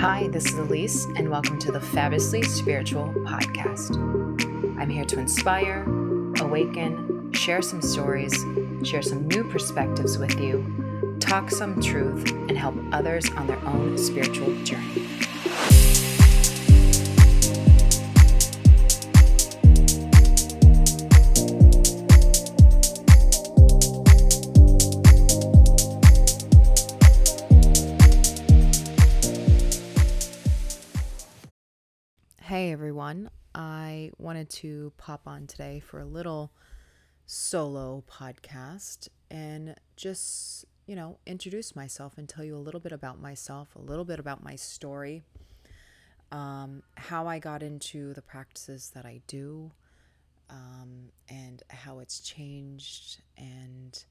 Hi, this is Elise, and welcome to the Fabulously Spiritual Podcast. I'm here to inspire, awaken, share some stories, share some new perspectives with you, talk some truth, and help others on their own spiritual journey. Wanted to pop on today for a little solo podcast and just, you know, introduce myself and tell you a little bit about myself, a little bit about my story, um, how I got into the practices that I do, um, and how it's changed, and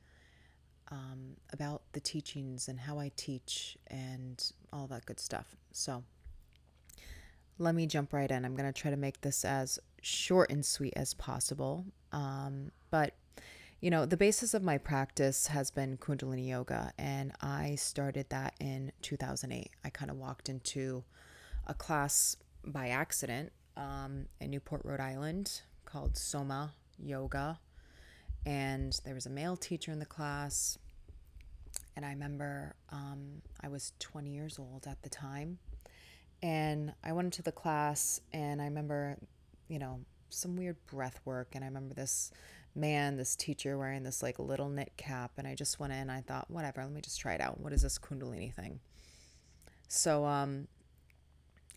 um, about the teachings and how I teach and all that good stuff. So, let me jump right in. I'm going to try to make this as short and sweet as possible. Um, but, you know, the basis of my practice has been Kundalini Yoga, and I started that in 2008. I kind of walked into a class by accident um, in Newport, Rhode Island called Soma Yoga. And there was a male teacher in the class. And I remember um, I was 20 years old at the time and I went into the class and I remember, you know, some weird breath work. And I remember this man, this teacher wearing this like little knit cap. And I just went in, I thought, whatever, let me just try it out. What is this Kundalini thing? So, um,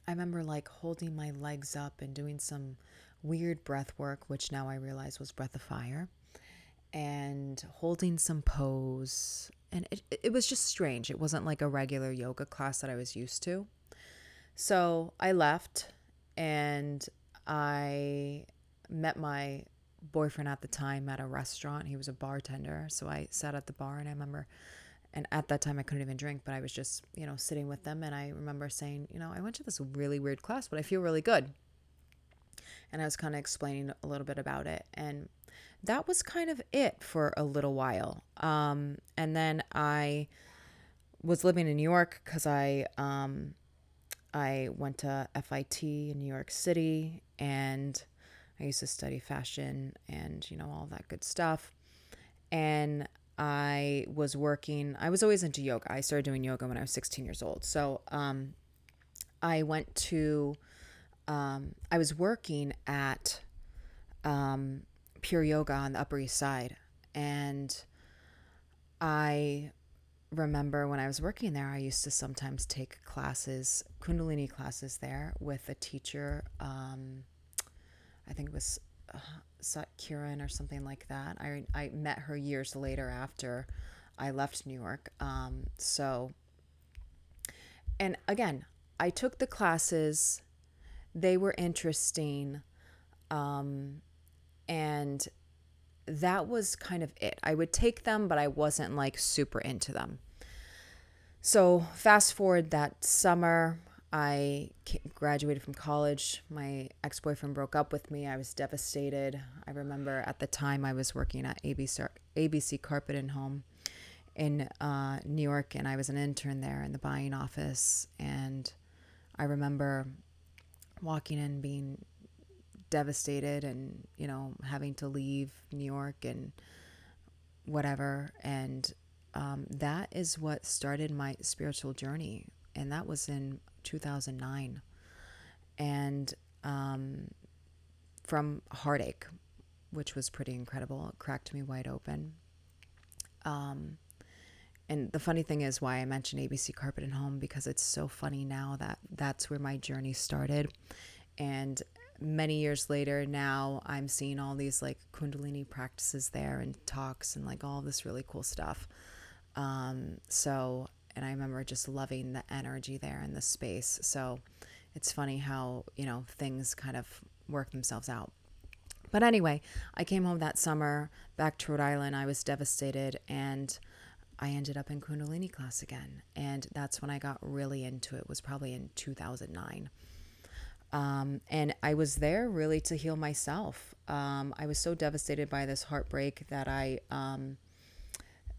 I remember like holding my legs up and doing some weird breath work, which now I realize was breath of fire, and holding some pose. And it, it was just strange. It wasn't like a regular yoga class that I was used to. So I left and I met my boyfriend at the time at a restaurant. He was a bartender. So I sat at the bar and I remember, and at that time I couldn't even drink, but I was just, you know, sitting with them. And I remember saying, you know, I went to this really weird class, but I feel really good. And I was kind of explaining a little bit about it. And that was kind of it for a little while. Um, and then I was living in New York because I, um, I went to FIT in New York City and I used to study fashion and, you know, all that good stuff. And I was working, I was always into yoga. I started doing yoga when I was 16 years old. So um, I went to, um, I was working at um, Pure Yoga on the Upper East Side. And I remember when I was working there, I used to sometimes take classes, Kundalini classes there with a teacher. Um, I think it was uh, Sat Kiran or something like that. I, I met her years later after I left New York. Um, so, and again, I took the classes, they were interesting. Um, and that was kind of it. I would take them, but I wasn't like super into them. So, fast forward that summer, I graduated from college. My ex boyfriend broke up with me. I was devastated. I remember at the time I was working at ABC, ABC Carpet and Home in uh, New York, and I was an intern there in the buying office. And I remember walking in being devastated and you know having to leave New York and whatever. And um, that is what started my spiritual journey. And that was in 2009 and um, from heartache which was pretty incredible it cracked me wide open. Um, and the funny thing is why I mentioned ABC Carpet and Home because it's so funny now that that's where my journey started. And many years later now i'm seeing all these like kundalini practices there and talks and like all this really cool stuff. Um, so and i remember just loving the energy there in the space. So it's funny how you know things kind of work themselves out. But anyway i came home that summer back to rhode island. I was devastated and i ended up in kundalini class again. And that's when i got really into it was probably in 2009 um, and I was there really to heal myself. Um, I was so devastated by this heartbreak that I um,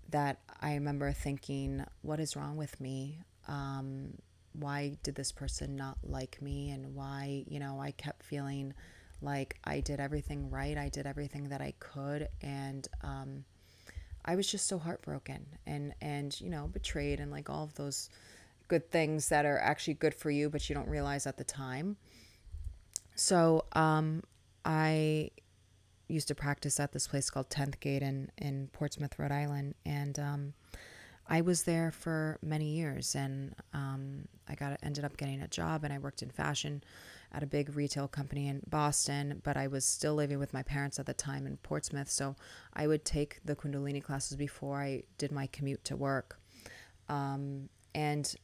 that I remember thinking, "What is wrong with me?" Um, why did this person not like me and why, you know, I kept feeling like I did everything right. I did everything that I could and um I was just so heartbroken and and you know, betrayed and like all of those good things that are actually good for you but you don't realize at the time. So, um I used to practice at this place called 10th Gate in in Portsmouth, Rhode Island and um I was there for many years, and um, I got ended up getting a job, and I worked in fashion at a big retail company in Boston. But I was still living with my parents at the time in Portsmouth, so I would take the Kundalini classes before I did my commute to work, um, and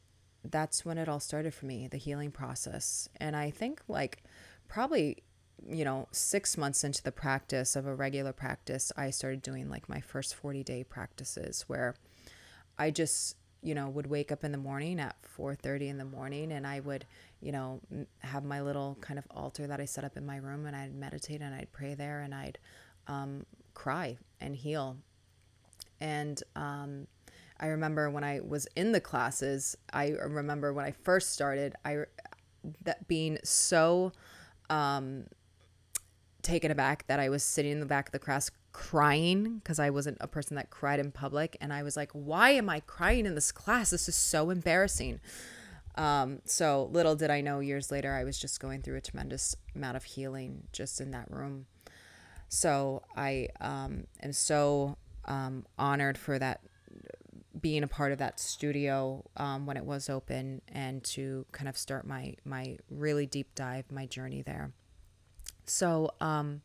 that's when it all started for me, the healing process. And I think like probably you know, six months into the practice of a regular practice, I started doing like my first 40 day practices where I just you know would wake up in the morning at 4:30 in the morning and I would you know have my little kind of altar that I set up in my room and I'd meditate and I'd pray there and I'd um, cry and heal. And um, I remember when I was in the classes I remember when I first started I that being so um, taken aback that I was sitting in the back of the class crying because I wasn't a person that cried in public. And I was like, why am I crying in this class? This is so embarrassing. Um, so little did I know years later, I was just going through a tremendous amount of healing just in that room. So I um, am so um, honored for that being a part of that studio um, when it was open and to kind of start my my really deep dive my journey there so um,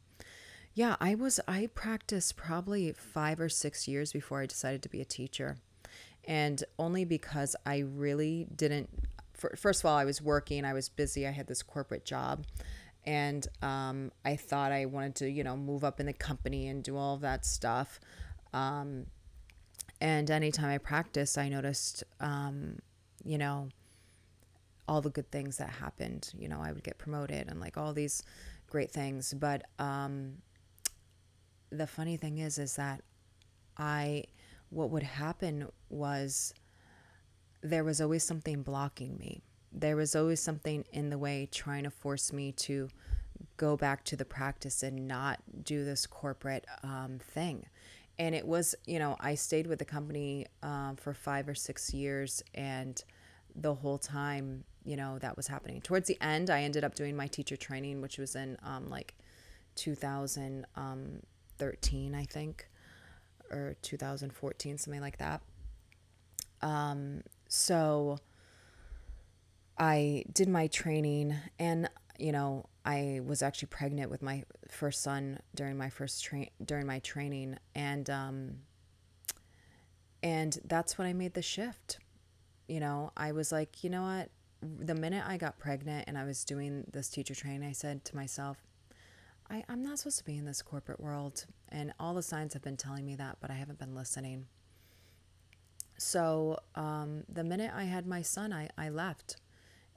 yeah, I was I practiced probably 5 or 6 years before I decided to be a teacher. And only because I really didn't first of all, I was working, I was busy, I had this corporate job. And um, I thought I wanted to, you know, move up in the company and do all of that stuff. Um, and anytime I practiced, I noticed, um, you know, all the good things that happened. You know, I would get promoted and like all these great things. But um, the funny thing is is that I what would happen was there was always something blocking me. There was always something in the way trying to force me to go back to the practice and not do this corporate um, thing. And it was, you know, I stayed with the company um, for five or six years, and the whole time, you know, that was happening. Towards the end, I ended up doing my teacher training, which was in um, like 2000. Um, 2013, I think, or 2014, something like that. Um, so I did my training, and you know, I was actually pregnant with my first son during my first train during my training, and um, and that's when I made the shift. You know, I was like, you know what? The minute I got pregnant and I was doing this teacher training, I said to myself, I, I'm not supposed to be in this corporate world. And all the signs have been telling me that, but I haven't been listening. So um, the minute I had my son, I, I left.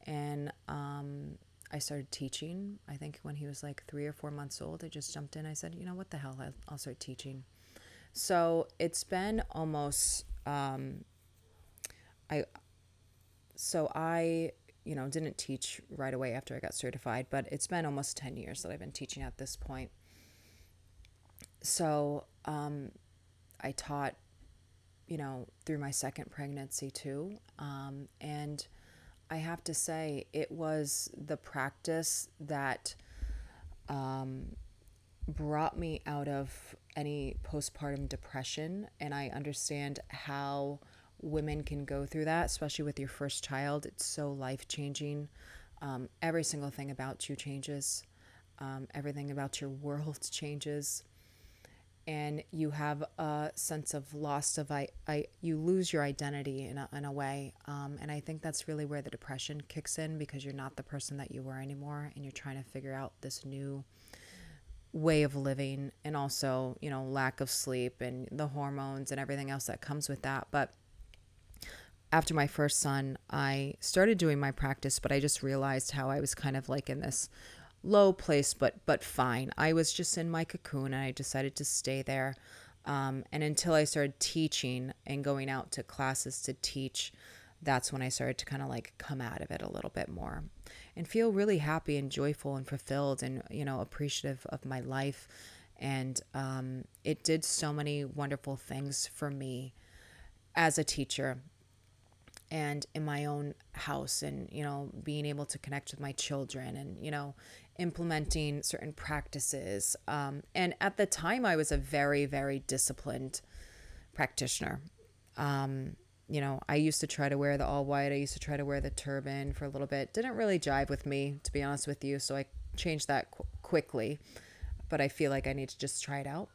And um, I started teaching. I think when he was like three or four months old, I just jumped in. I said, you know, what the hell? I'll, start teaching. So it's been almost, um, I, so I you know, didn't teach right away after I got certified, but it's been almost 10 years that I've been teaching at this point. So um, I taught, you know, through my second pregnancy too. Um, and I have to say, it was the practice that um, brought me out of any postpartum depression. And I understand how women can go through that, especially with your first child. It's so life changing. Um, every single thing about you changes, um, everything about your world changes. And you have a sense of loss of I, I you lose your identity in a, in a way, um, and I think that's really where the depression kicks in because you're not the person that you were anymore, and you're trying to figure out this new way of living, and also you know lack of sleep and the hormones and everything else that comes with that. But after my first son, I started doing my practice, but I just realized how I was kind of like in this low place, but but fine. I was just in my cocoon, and I decided to stay there. Um, and until I started teaching and going out to classes to teach that's when I started to kind of like come out of it a little bit more and feel really happy and joyful and fulfilled and, you know, appreciative of my life. And um, it did so many wonderful things for me as a teacher and in my own house and you know being able to connect with my children and you know implementing certain practices um, and at the time i was a very very disciplined practitioner um, you know, I used to try to wear the all white. I used to try to wear the turban for a little bit. Didn't really jive with me, to be honest with you. So I changed that qu- quickly. But I feel like I need to just try it out.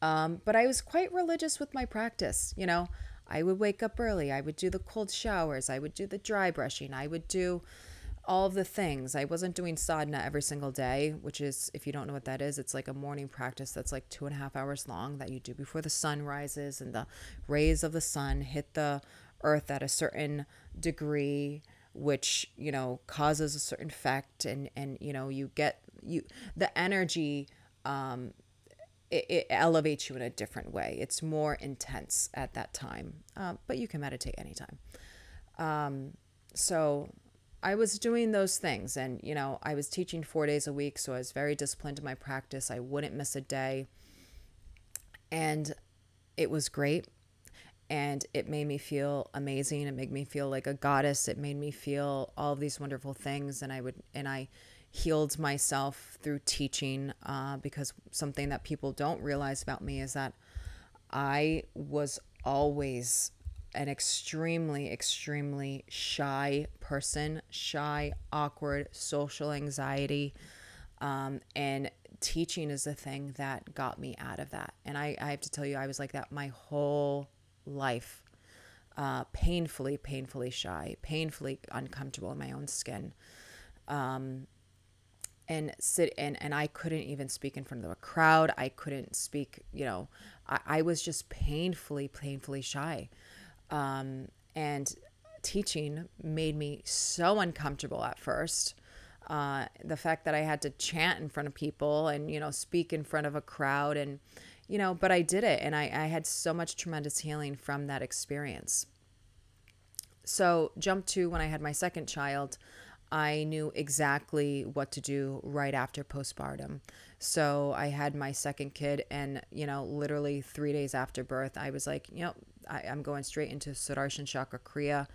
Um, but I was quite religious with my practice. You know, I would wake up early. I would do the cold showers. I would do the dry brushing. I would do all of the things. I wasn't doing sadhana every single day, which is, if you don't know what that is, it's like a morning practice that's like two and a half hours long that you do before the sun rises and the rays of the sun hit the earth at a certain degree which you know causes a certain effect and and you know you get you the energy um it, it elevates you in a different way it's more intense at that time um, but you can meditate anytime um so I was doing those things and you know, I was teaching 4 days a week, so I was very disciplined in my practice. I wouldn't miss a day. And it was great and it made me feel amazing. It made me feel like a goddess. It made me feel all these wonderful things and I would and I healed myself through teaching uh, because something that people don't realize about me is that I was always an extremely, extremely shy person, shy, awkward, social anxiety. Um, and teaching is the thing that got me out of that. And I, I have to tell you, I was like that my whole life. Uh, painfully, painfully shy, painfully uncomfortable in my own skin. Um, and sit and and I couldn't even speak in front of a crowd. I couldn't speak, you know, I, I was just painfully, painfully shy. Um, and teaching made me so uncomfortable at first. Uh, the fact that I had to chant in front of people and, you know, speak in front of a crowd and, you know, but I did it and I, I had so much tremendous healing from that experience. So, jump to when I had my second child, I knew exactly what to do right after postpartum. So, I had my second kid, and, you know, literally three days after birth, I was like, you know, I, am going straight into Sudarshan Chakra Kriya.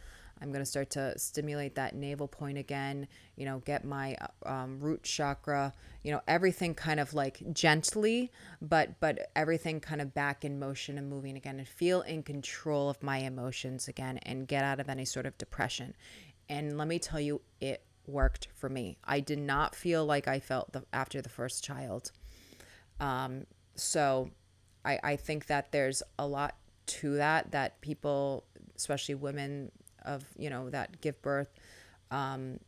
I'm going to start to stimulate that navel point again, you know, get my um, root chakra, you know, everything kind of like gently, but but everything kind of back in motion and moving again and feel in control of my emotions again and get out of any sort of depression. And let me tell you, it worked for me. I did not feel like I felt the, after the first child. Um, so I, I think that there's a lot to that that people especially women of you know that give birth um,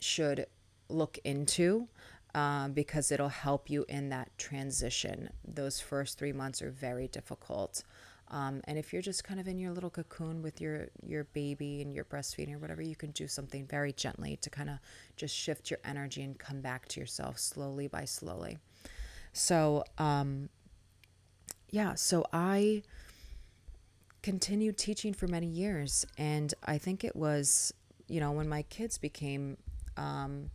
should look into uh, because it'll help you in that transition. Those first three months are very difficult. Um, and if you're just kind of in your little cocoon with your your baby and your breastfeeding or whatever you can do something very gently to kind of just shift your energy and come back to yourself slowly by slowly. So um, yeah so i continued teaching for many years. And I think it was, you know, when my kids became um,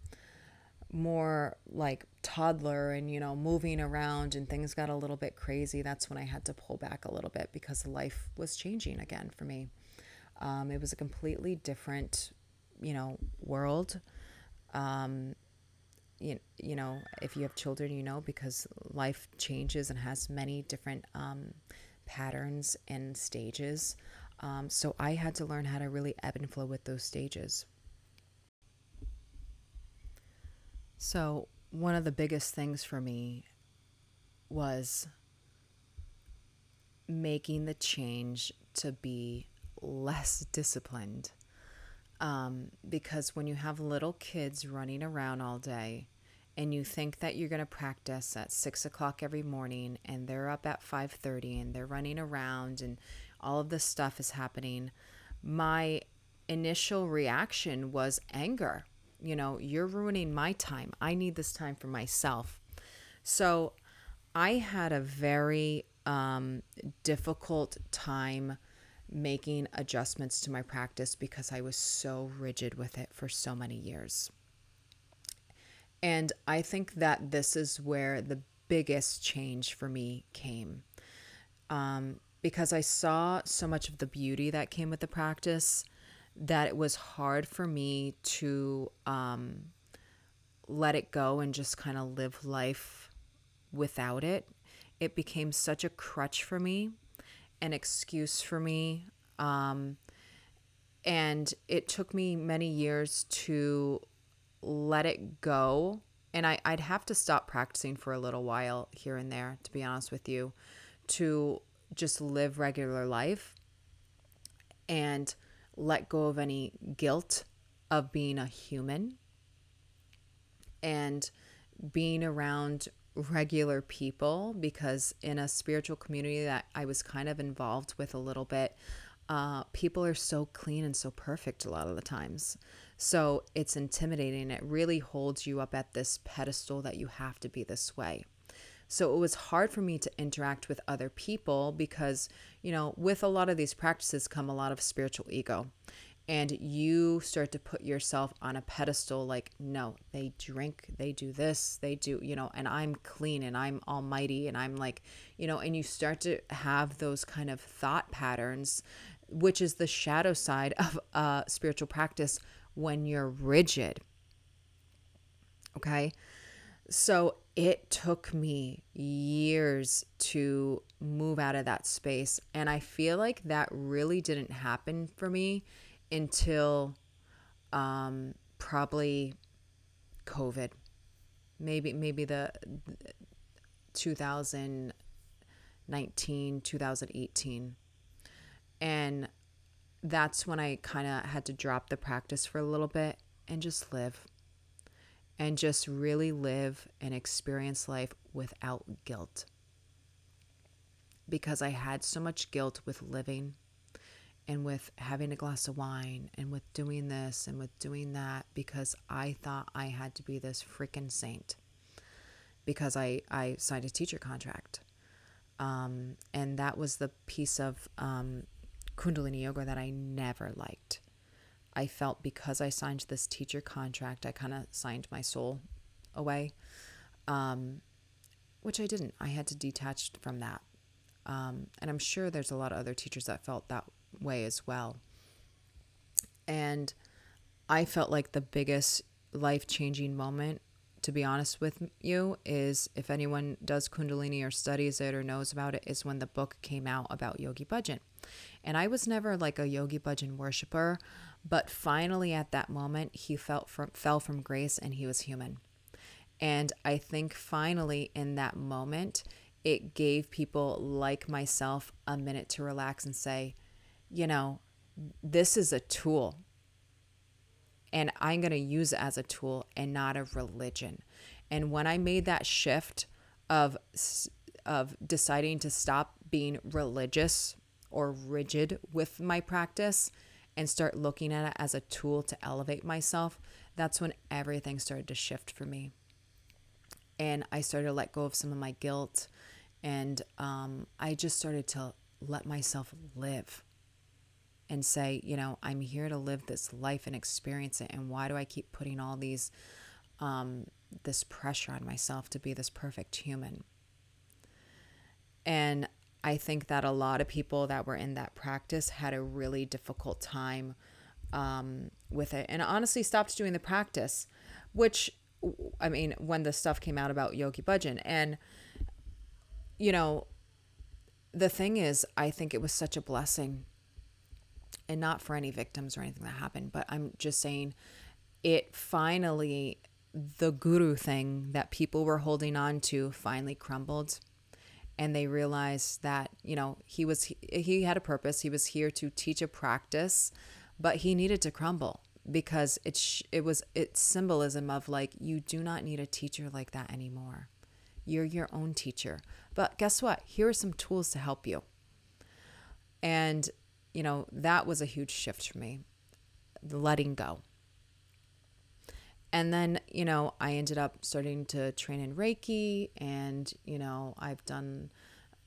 more like toddler and, you know, moving around and things got a little bit crazy, that's when I had to pull back a little bit because life was changing again for me. Um, it was a completely different, you know, world. Um, you, you know, if you have children, you know, because life changes and has many different um, patterns and stages. Um, so I had to learn how to really ebb and flow with those stages. So, one of the biggest things for me was making the change to be less disciplined. Um, because when you have little kids running around all day, and you think that you're going to practice at six o'clock every morning and they're up at 5.30 and they're running around and all of this stuff is happening my initial reaction was anger. You know you're ruining my time. I need this time for myself. So i had a very um, difficult time making adjustments to my practice because I was so rigid with it for so many years. And I think that this is where the biggest change for me came. Um, because I saw so much of the beauty that came with the practice that it was hard for me to um, let it go and just kind of live life without it. It became such a crutch for me, an excuse for me. Um, and it took me many years to let it go. And I, I'd have to stop practicing for a little while here and there, to be honest with you, to just live regular life and let go of any guilt of being a human and being around regular people because in a spiritual community that I was kind of involved with a little bit, uh, people are so clean and so perfect a lot of the times. So it's intimidating. It really holds you up at this pedestal that you have to be this way. So it was hard for me to interact with other people because, you know, with a lot of these practices come a lot of spiritual ego. And you start to put yourself on a pedestal like, no, they drink, they do this, they do, you know, and I'm clean and I'm almighty and I'm like, you know, and you start to have those kind of thought patterns, which is the shadow side of uh, spiritual practice when you're rigid. Okay. So it took me years to move out of that space. And I feel like that really didn't happen for me until um, probably COVID. Maybe, maybe the 2019, 2018. And that's when I kind of had to drop the practice for a little bit and just live and just really live and experience life without guilt. Because I had so much guilt with living and with having a glass of wine and with doing this and with doing that because I thought I had to be this freaking saint because I, I signed a teacher contract. Um, and that was the piece of um, Kundalini Yoga that I never liked. I felt because I signed this teacher contract, I kind of signed my soul away, um, which I didn't. I had to detach from that. Um, and I'm sure there's a lot of other teachers that felt that way as well. And I felt like the biggest life changing moment, to be honest with you, is if anyone does Kundalini or studies it or knows about it, is when the book came out about Yogi Bhajan. And I was never like a Yogi Bhajan worshiper. But finally, at that moment, he felt from, fell from grace and he was human. And I think finally, in that moment, it gave people like myself a minute to relax and say, you know, this is a tool. And I'm going to use it as a tool and not a religion. And when I made that shift of, of deciding to stop being religious or rigid with my practice, and start looking at it as a tool to elevate myself, that's when everything started to shift for me. And I started to let go of some of my guilt. And um, I just started to let myself live and say, you know, I'm here to live this life and experience it. And why do I keep putting all these, um, this pressure on myself to be this perfect human? And I think that a lot of people that were in that practice had a really difficult time um, with it and honestly stopped doing the practice, which, I mean, when the stuff came out about Yogi Bhajan. And, you know, the thing is, I think it was such a blessing and not for any victims or anything that happened, but I'm just saying it finally, the guru thing that people were holding on to finally crumbled and they realized that you know he was he, he had a purpose. He was here to teach a practice but he needed to crumble because it it was it's symbolism of like you do not need a teacher like that anymore. You're your own teacher. But guess what? Here are some tools to help you. And you know that was a huge shift for me letting go and then, you know, I ended up starting to train in Reiki and, you know, I've done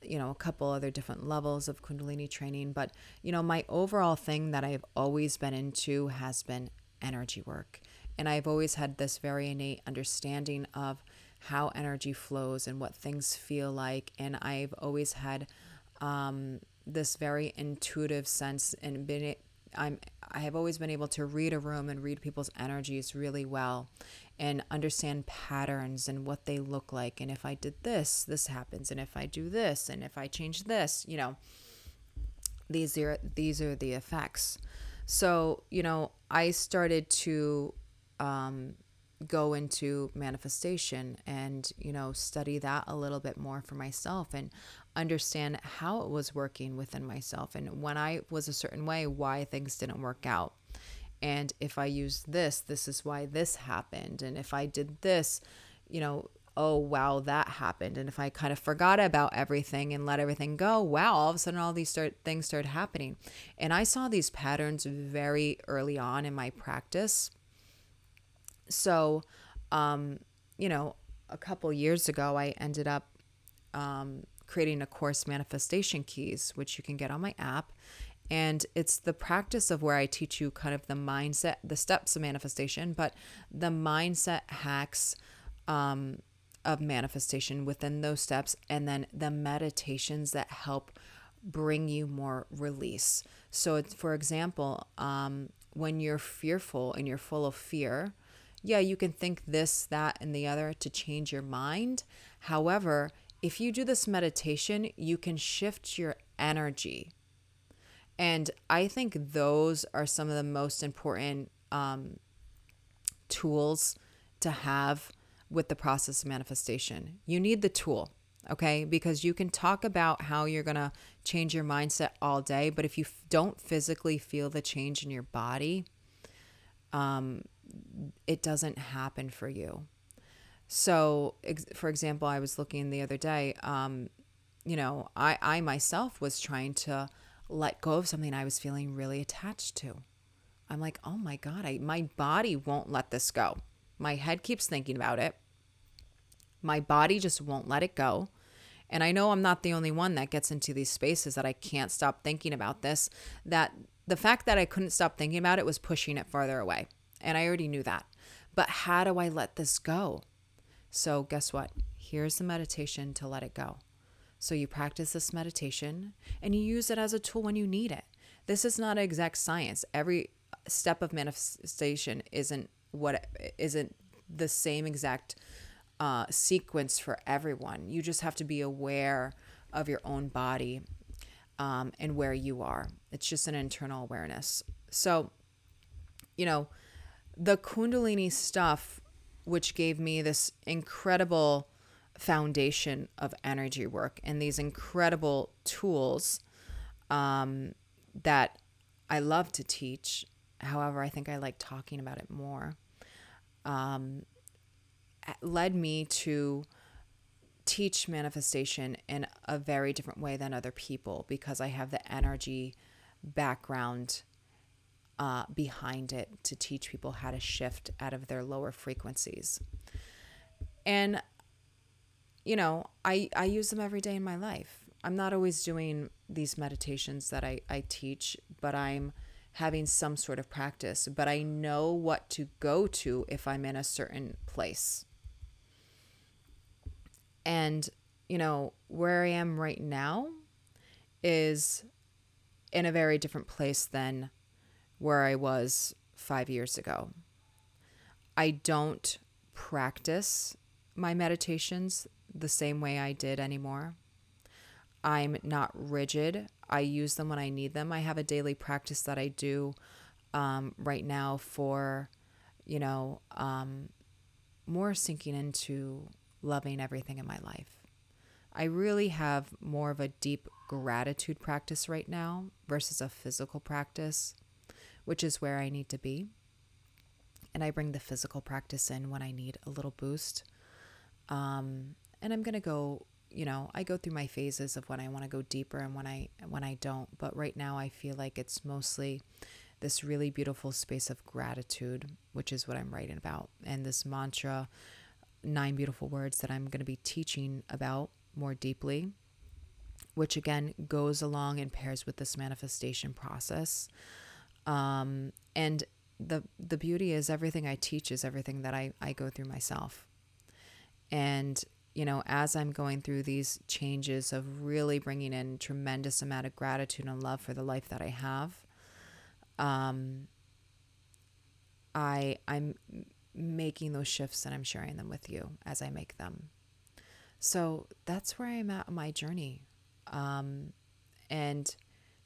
you know, a couple other different levels of Kundalini training. But, you know, my overall thing that I've always been into has been energy work. And I've always had this very innate understanding of how energy flows and what things feel like. And I've always had um, this very intuitive sense and been I'm I have always been able to read a room and read people's energies really well and understand patterns and what they look like. And if I did this this happens. And if I do this and if I change this you know these are these are the effects. So you know I started to um, go into manifestation and you know study that a little bit more for myself. And understand how it was working within myself and when I was a certain way why things didn't work out. And if I use this this is why this happened. And if I did this you know oh wow that happened. And if I kind of forgot about everything and let everything go wow all of a sudden all these start things started happening. And I saw these patterns very early on in my practice. So, um, you know, a couple years ago, I ended up um, creating a course, Manifestation Keys, which you can get on my app. And it's the practice of where I teach you kind of the mindset, the steps of manifestation, but the mindset hacks um, of manifestation within those steps, and then the meditations that help bring you more release. So, for example, um, when you're fearful and you're full of fear, yeah, you can think this, that, and the other to change your mind. However, if you do this meditation, you can shift your energy. And I think those are some of the most important um, tools to have with the process of manifestation. You need the tool, okay? Because you can talk about how you're to change your mindset all day, but if you don't physically feel the change in your body, um, it doesn't happen for you. So, ex- for example, I was looking the other day, um, you know, I, I myself was trying to let go of something I was feeling really attached to. I'm like, oh my God, I, my body won't let this go. My head keeps thinking about it. My body just won't let it go. And I know I'm not the only one that gets into these spaces that I can't stop thinking about this, that the fact that I couldn't stop thinking about it was pushing it farther away. And I already knew that. But how do I let this go? So, guess what? Here's the meditation to let it go. So, you practice this meditation and you use it as a tool when you need it. This is not exact science. Every step of manifestation isn't what isn't the same exact uh, sequence for everyone. You just have to be aware of your own body um, and where you are. It's just an internal awareness. So, you know, the Kundalini stuff, which gave me this incredible foundation of energy work and these incredible tools um, that I love to teach. However, I think I like talking about it more. Um, led me to teach manifestation in a very different way than other people because I have the energy background uh, behind it to teach people how to shift out of their lower frequencies. And, you know, I, I use them every day in my life. I'm not always doing these meditations that I, I teach, but I'm having some sort of practice. But I know what to go to if I'm in a certain place. And, you know, where I am right now is in a very different place than where I was five years ago. I don't practice my meditations the same way I did anymore. I'm not rigid. I use them when I need them. I have a daily practice that I do um, right now for, you know, um, more sinking into loving everything in my life. I really have more of a deep gratitude practice right now versus a physical practice which is where I need to be. And I bring the physical practice in when I need a little boost. Um, and I'm gonna go, you know, I go through my phases of when I want to go deeper and when I when I don't. But right now, I feel like it's mostly this really beautiful space of gratitude, which is what I'm writing about, and this mantra, nine beautiful words that I'm going to be teaching about more deeply which again goes along and pairs with this manifestation process. Um, and the the beauty is everything I teach is everything that I, I go through myself. And you know, as I'm going through these changes of really bringing in tremendous amount of gratitude and love for the life that I have, um, I I'm making those shifts and I'm sharing them with you as I make them. So that's where I'm at on my journey. Um, and,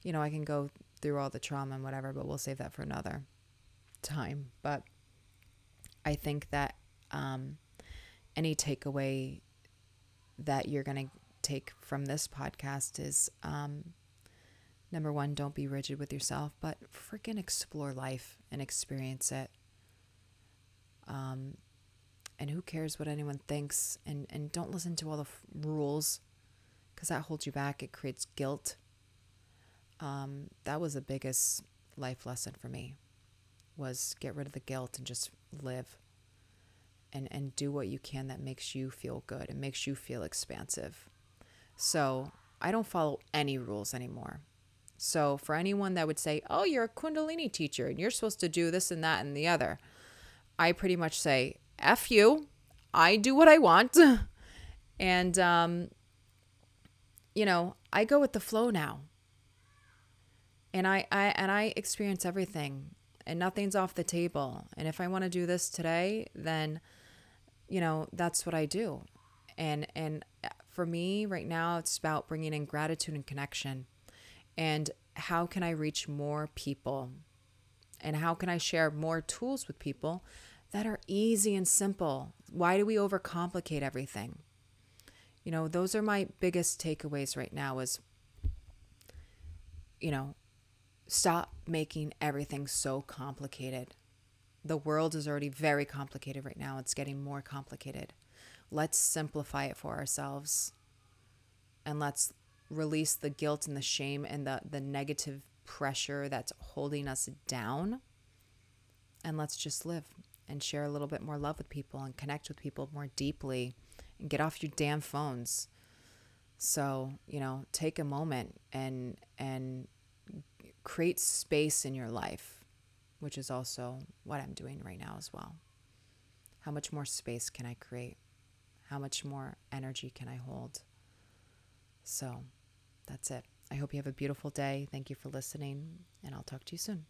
you know, I can go through all the trauma and whatever, but we'll save that for another time. But I think that um, any takeaway that you're going to take from this podcast is um, number one, don't be rigid with yourself, but freaking explore life and experience it. Um, and who cares what anyone thinks? And, and don't listen to all the f- rules because that holds you back. It creates guilt. Um, that was the biggest life lesson for me was get rid of the guilt and just live and, and do what you can that makes you feel good and makes you feel expansive. So I don't follow any rules anymore. So for anyone that would say, oh, you're a Kundalini teacher and you're supposed to do this and that and the other, I pretty much say, F you. I do what I want. and, um, you know, I go with the flow now. And I, I and I experience everything and nothing's off the table. And if I want to do this today, then you know, that's what I do. And and uh, for me right now it's about bringing in gratitude and connection. And how can I reach more people? And how can I share more tools with people that are easy and simple? Why do we overcomplicate everything? You know, those are my biggest takeaways right now is you know, stop making everything so complicated. The world is already very complicated right now. It's getting more complicated. Let's simplify it for ourselves. And let's release the guilt and the shame and the, the negative pressure that's holding us down. And let's just live and share a little bit more love with people and connect with people more deeply and get off your damn phones. So, you know, take a moment and and create space in your life, which is also what I'm doing right now as well. How much more space can I create? How much more energy can I hold? So, that's it. I hope you have a beautiful day. Thank you for listening, and I'll talk to you soon.